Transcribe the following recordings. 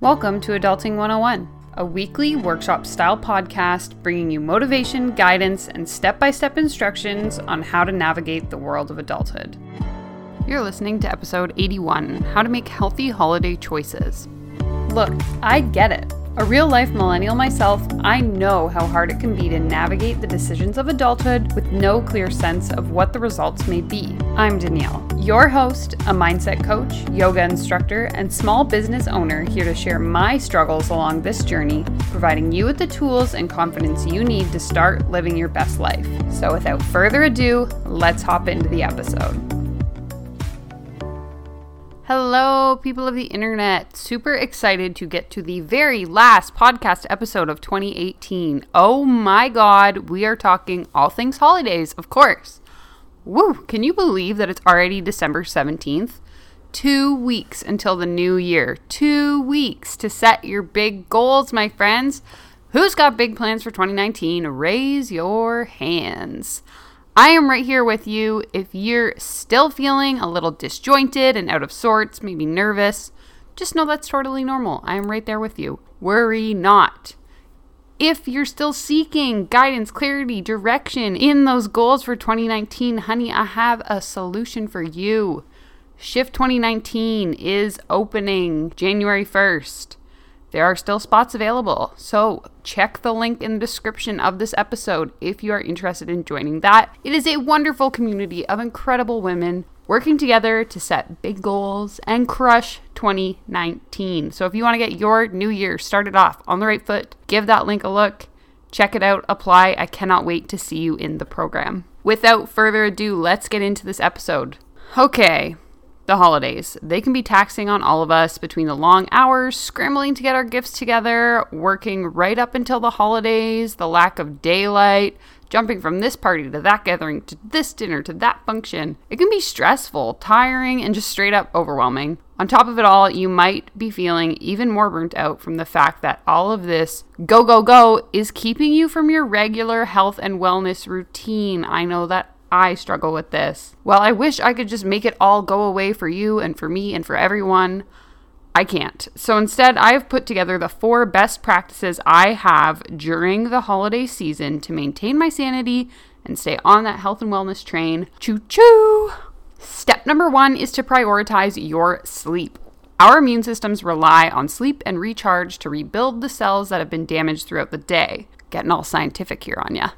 Welcome to Adulting 101, a weekly workshop style podcast bringing you motivation, guidance, and step by step instructions on how to navigate the world of adulthood. You're listening to episode 81 How to Make Healthy Holiday Choices. Look, I get it. A real life millennial myself, I know how hard it can be to navigate the decisions of adulthood with no clear sense of what the results may be. I'm Danielle, your host, a mindset coach, yoga instructor, and small business owner here to share my struggles along this journey, providing you with the tools and confidence you need to start living your best life. So, without further ado, let's hop into the episode. Hello, people of the internet. Super excited to get to the very last podcast episode of 2018. Oh my god, we are talking all things holidays, of course. Woo, can you believe that it's already December 17th? Two weeks until the new year. Two weeks to set your big goals, my friends. Who's got big plans for 2019? Raise your hands. I am right here with you. If you're still feeling a little disjointed and out of sorts, maybe nervous, just know that's totally normal. I am right there with you. Worry not. If you're still seeking guidance, clarity, direction in those goals for 2019, honey, I have a solution for you. Shift 2019 is opening January 1st. There are still spots available, so check the link in the description of this episode if you are interested in joining that. It is a wonderful community of incredible women working together to set big goals and crush 2019. So if you want to get your new year started off on the right foot, give that link a look. Check it out, apply. I cannot wait to see you in the program. Without further ado, let's get into this episode. Okay, the holidays. They can be taxing on all of us between the long hours, scrambling to get our gifts together, working right up until the holidays, the lack of daylight, jumping from this party to that gathering to this dinner to that function. It can be stressful, tiring, and just straight up overwhelming. On top of it all, you might be feeling even more burnt out from the fact that all of this go, go, go is keeping you from your regular health and wellness routine. I know that I struggle with this. Well, I wish I could just make it all go away for you and for me and for everyone. I can't. So instead, I have put together the four best practices I have during the holiday season to maintain my sanity and stay on that health and wellness train. Choo choo! Step number one is to prioritize your sleep. Our immune systems rely on sleep and recharge to rebuild the cells that have been damaged throughout the day. Getting all scientific here on ya.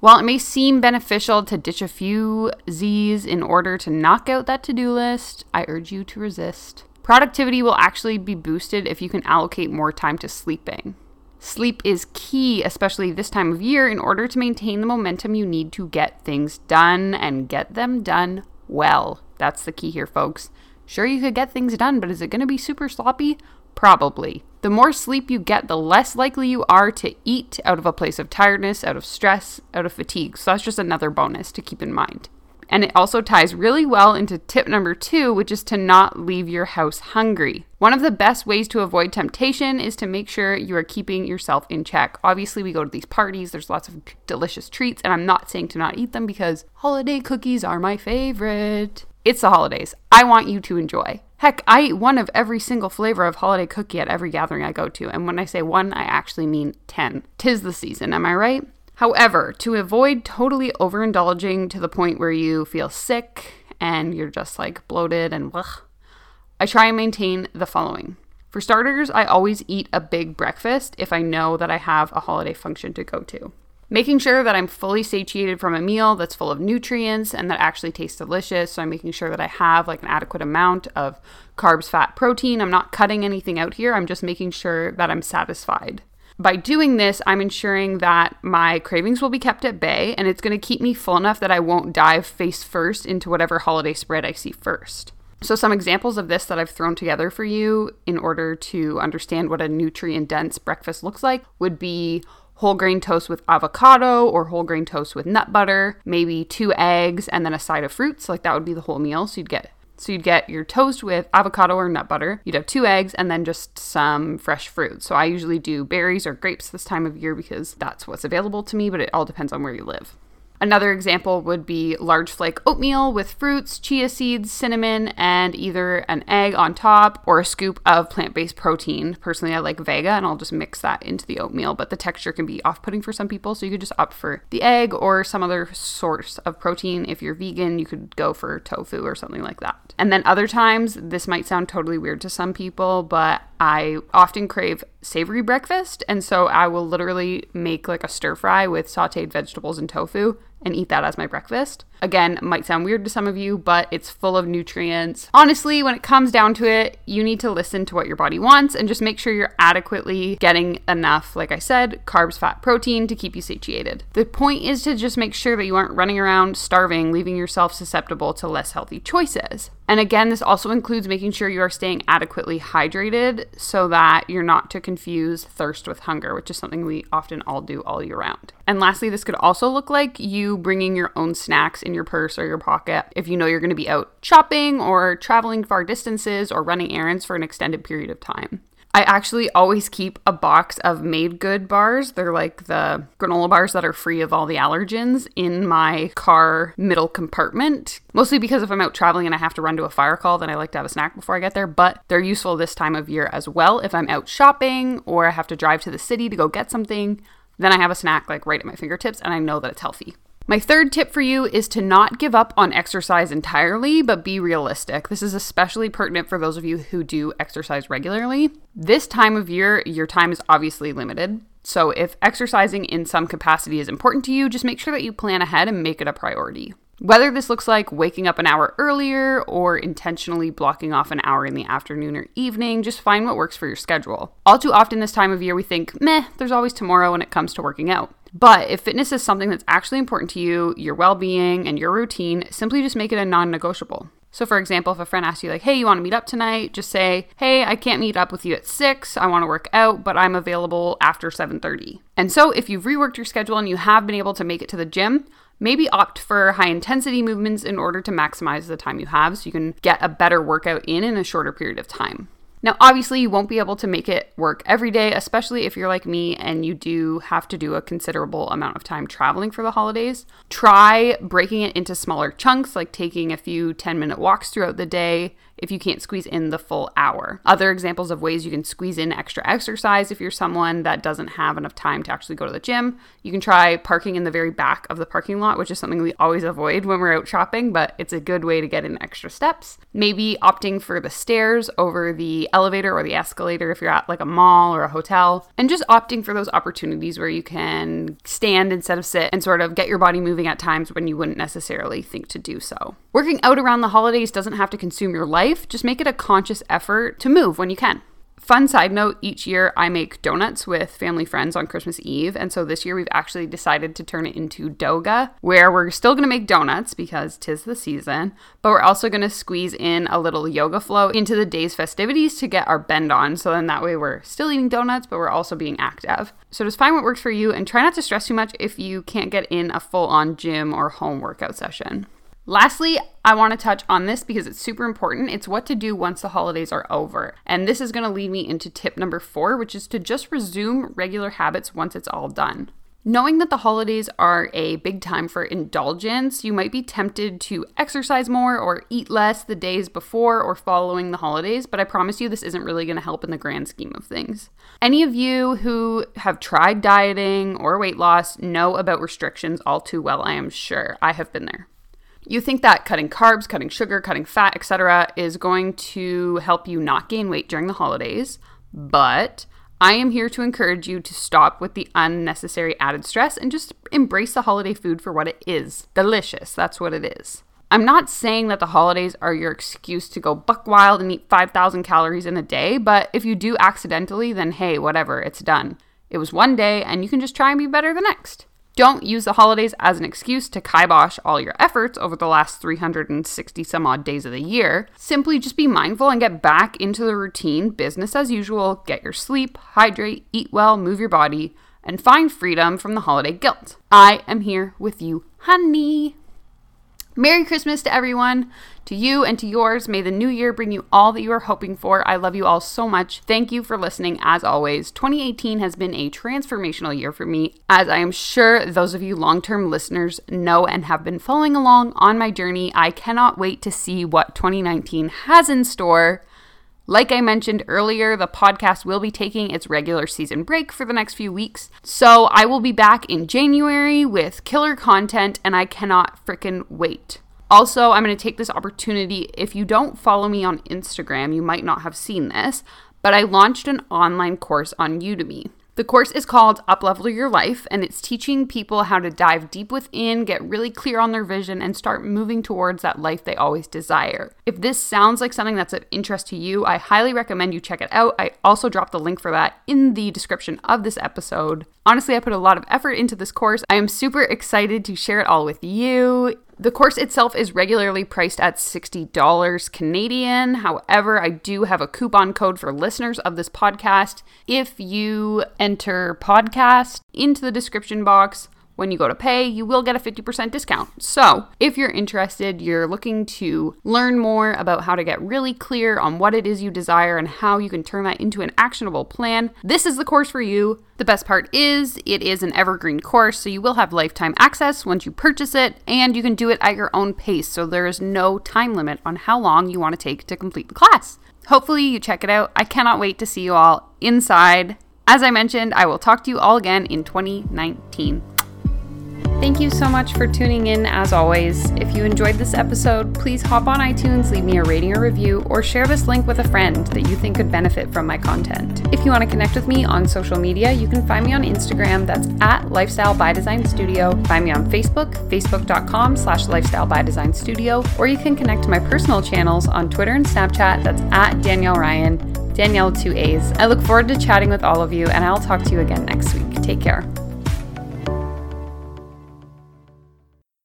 While it may seem beneficial to ditch a few Z's in order to knock out that to do list, I urge you to resist. Productivity will actually be boosted if you can allocate more time to sleeping. Sleep is key, especially this time of year, in order to maintain the momentum you need to get things done and get them done well. That's the key here, folks. Sure, you could get things done, but is it going to be super sloppy? Probably. The more sleep you get, the less likely you are to eat out of a place of tiredness, out of stress, out of fatigue. So that's just another bonus to keep in mind. And it also ties really well into tip number two, which is to not leave your house hungry. One of the best ways to avoid temptation is to make sure you are keeping yourself in check. Obviously, we go to these parties, there's lots of delicious treats, and I'm not saying to not eat them because holiday cookies are my favorite. It's the holidays. I want you to enjoy. Heck, I eat one of every single flavor of holiday cookie at every gathering I go to. And when I say one, I actually mean 10. Tis the season, am I right? However, to avoid totally overindulging to the point where you feel sick and you're just like bloated and ugh, I try and maintain the following. For starters, I always eat a big breakfast if I know that I have a holiday function to go to. Making sure that I'm fully satiated from a meal that's full of nutrients and that actually tastes delicious. So I'm making sure that I have like an adequate amount of carbs, fat, protein. I'm not cutting anything out here. I'm just making sure that I'm satisfied. By doing this, I'm ensuring that my cravings will be kept at bay and it's going to keep me full enough that I won't dive face first into whatever holiday spread I see first. So, some examples of this that I've thrown together for you in order to understand what a nutrient dense breakfast looks like would be whole grain toast with avocado or whole grain toast with nut butter, maybe two eggs and then a side of fruits. Like that would be the whole meal. So you'd get so you'd get your toast with avocado or nut butter. You'd have two eggs and then just some fresh fruit. So I usually do berries or grapes this time of year because that's what's available to me, but it all depends on where you live. Another example would be large flake oatmeal with fruits, chia seeds, cinnamon, and either an egg on top or a scoop of plant based protein. Personally, I like Vega and I'll just mix that into the oatmeal, but the texture can be off putting for some people. So you could just opt for the egg or some other source of protein. If you're vegan, you could go for tofu or something like that. And then other times, this might sound totally weird to some people, but I often crave savory breakfast. And so I will literally make like a stir fry with sauteed vegetables and tofu and eat that as my breakfast. Again, might sound weird to some of you, but it's full of nutrients. Honestly, when it comes down to it, you need to listen to what your body wants and just make sure you're adequately getting enough, like I said, carbs, fat, protein to keep you satiated. The point is to just make sure that you aren't running around starving, leaving yourself susceptible to less healthy choices. And again, this also includes making sure you are staying adequately hydrated so that you're not to confuse thirst with hunger, which is something we often all do all year round. And lastly, this could also look like you bringing your own snacks in your purse or your pocket if you know you're going to be out shopping or traveling far distances or running errands for an extended period of time. I actually always keep a box of MadeGood bars. They're like the granola bars that are free of all the allergens in my car middle compartment. Mostly because if I'm out traveling and I have to run to a fire call, then I like to have a snack before I get there. But they're useful this time of year as well. If I'm out shopping or I have to drive to the city to go get something, then I have a snack like right at my fingertips and I know that it's healthy. My third tip for you is to not give up on exercise entirely, but be realistic. This is especially pertinent for those of you who do exercise regularly. This time of year, your time is obviously limited. So, if exercising in some capacity is important to you, just make sure that you plan ahead and make it a priority. Whether this looks like waking up an hour earlier or intentionally blocking off an hour in the afternoon or evening, just find what works for your schedule. All too often this time of year, we think, meh, there's always tomorrow when it comes to working out. But if fitness is something that's actually important to you, your well being, and your routine, simply just make it a non negotiable. So, for example, if a friend asks you, like, hey, you want to meet up tonight? Just say, hey, I can't meet up with you at 6. I want to work out, but I'm available after 7.30. And so, if you've reworked your schedule and you have been able to make it to the gym, maybe opt for high intensity movements in order to maximize the time you have so you can get a better workout in in a shorter period of time. Now, obviously, you won't be able to make it work every day, especially if you're like me and you do have to do a considerable amount of time traveling for the holidays. Try breaking it into smaller chunks, like taking a few 10 minute walks throughout the day if you can't squeeze in the full hour. Other examples of ways you can squeeze in extra exercise if you're someone that doesn't have enough time to actually go to the gym. You can try parking in the very back of the parking lot, which is something we always avoid when we're out shopping, but it's a good way to get in extra steps. Maybe opting for the stairs over the elevator or the escalator if you're at like a mall or a hotel, and just opting for those opportunities where you can stand instead of sit and sort of get your body moving at times when you wouldn't necessarily think to do so. Working out around the holidays doesn't have to consume your life just make it a conscious effort to move when you can. Fun side note each year I make donuts with family friends on Christmas Eve. And so this year we've actually decided to turn it into Doga, where we're still going to make donuts because tis the season, but we're also going to squeeze in a little yoga flow into the day's festivities to get our bend on. So then that way we're still eating donuts, but we're also being active. So just find what works for you and try not to stress too much if you can't get in a full on gym or home workout session. Lastly, I want to touch on this because it's super important. It's what to do once the holidays are over. And this is going to lead me into tip number four, which is to just resume regular habits once it's all done. Knowing that the holidays are a big time for indulgence, you might be tempted to exercise more or eat less the days before or following the holidays, but I promise you this isn't really going to help in the grand scheme of things. Any of you who have tried dieting or weight loss know about restrictions all too well, I am sure. I have been there. You think that cutting carbs, cutting sugar, cutting fat, etc., is going to help you not gain weight during the holidays, but I am here to encourage you to stop with the unnecessary added stress and just embrace the holiday food for what it is delicious. That's what it is. I'm not saying that the holidays are your excuse to go buck wild and eat 5,000 calories in a day, but if you do accidentally, then hey, whatever, it's done. It was one day, and you can just try and be better the next. Don't use the holidays as an excuse to kibosh all your efforts over the last 360 some odd days of the year. Simply just be mindful and get back into the routine, business as usual. Get your sleep, hydrate, eat well, move your body, and find freedom from the holiday guilt. I am here with you, honey. Merry Christmas to everyone. To you and to yours, may the new year bring you all that you are hoping for. I love you all so much. Thank you for listening as always. 2018 has been a transformational year for me, as I am sure those of you long term listeners know and have been following along on my journey. I cannot wait to see what 2019 has in store. Like I mentioned earlier, the podcast will be taking its regular season break for the next few weeks. So I will be back in January with killer content, and I cannot freaking wait. Also, I'm going to take this opportunity. If you don't follow me on Instagram, you might not have seen this, but I launched an online course on Udemy. The course is called Uplevel Your Life, and it's teaching people how to dive deep within, get really clear on their vision, and start moving towards that life they always desire. If this sounds like something that's of interest to you, I highly recommend you check it out. I also dropped the link for that in the description of this episode. Honestly, I put a lot of effort into this course. I am super excited to share it all with you. The course itself is regularly priced at $60 Canadian. However, I do have a coupon code for listeners of this podcast. If you enter podcast into the description box, when you go to pay, you will get a 50% discount. So, if you're interested, you're looking to learn more about how to get really clear on what it is you desire and how you can turn that into an actionable plan, this is the course for you. The best part is, it is an evergreen course, so you will have lifetime access once you purchase it, and you can do it at your own pace, so there is no time limit on how long you want to take to complete the class. Hopefully, you check it out. I cannot wait to see you all inside. As I mentioned, I will talk to you all again in 2019. Thank you so much for tuning in as always. If you enjoyed this episode, please hop on iTunes, leave me a rating or review, or share this link with a friend that you think could benefit from my content. If you want to connect with me on social media, you can find me on Instagram, that's at Lifestyle by Design Studio. Find me on Facebook, facebook.com slash lifestyle by design studio, or you can connect to my personal channels on Twitter and Snapchat, that's at Danielle Ryan, Danielle two A's. I look forward to chatting with all of you, and I'll talk to you again next week. Take care.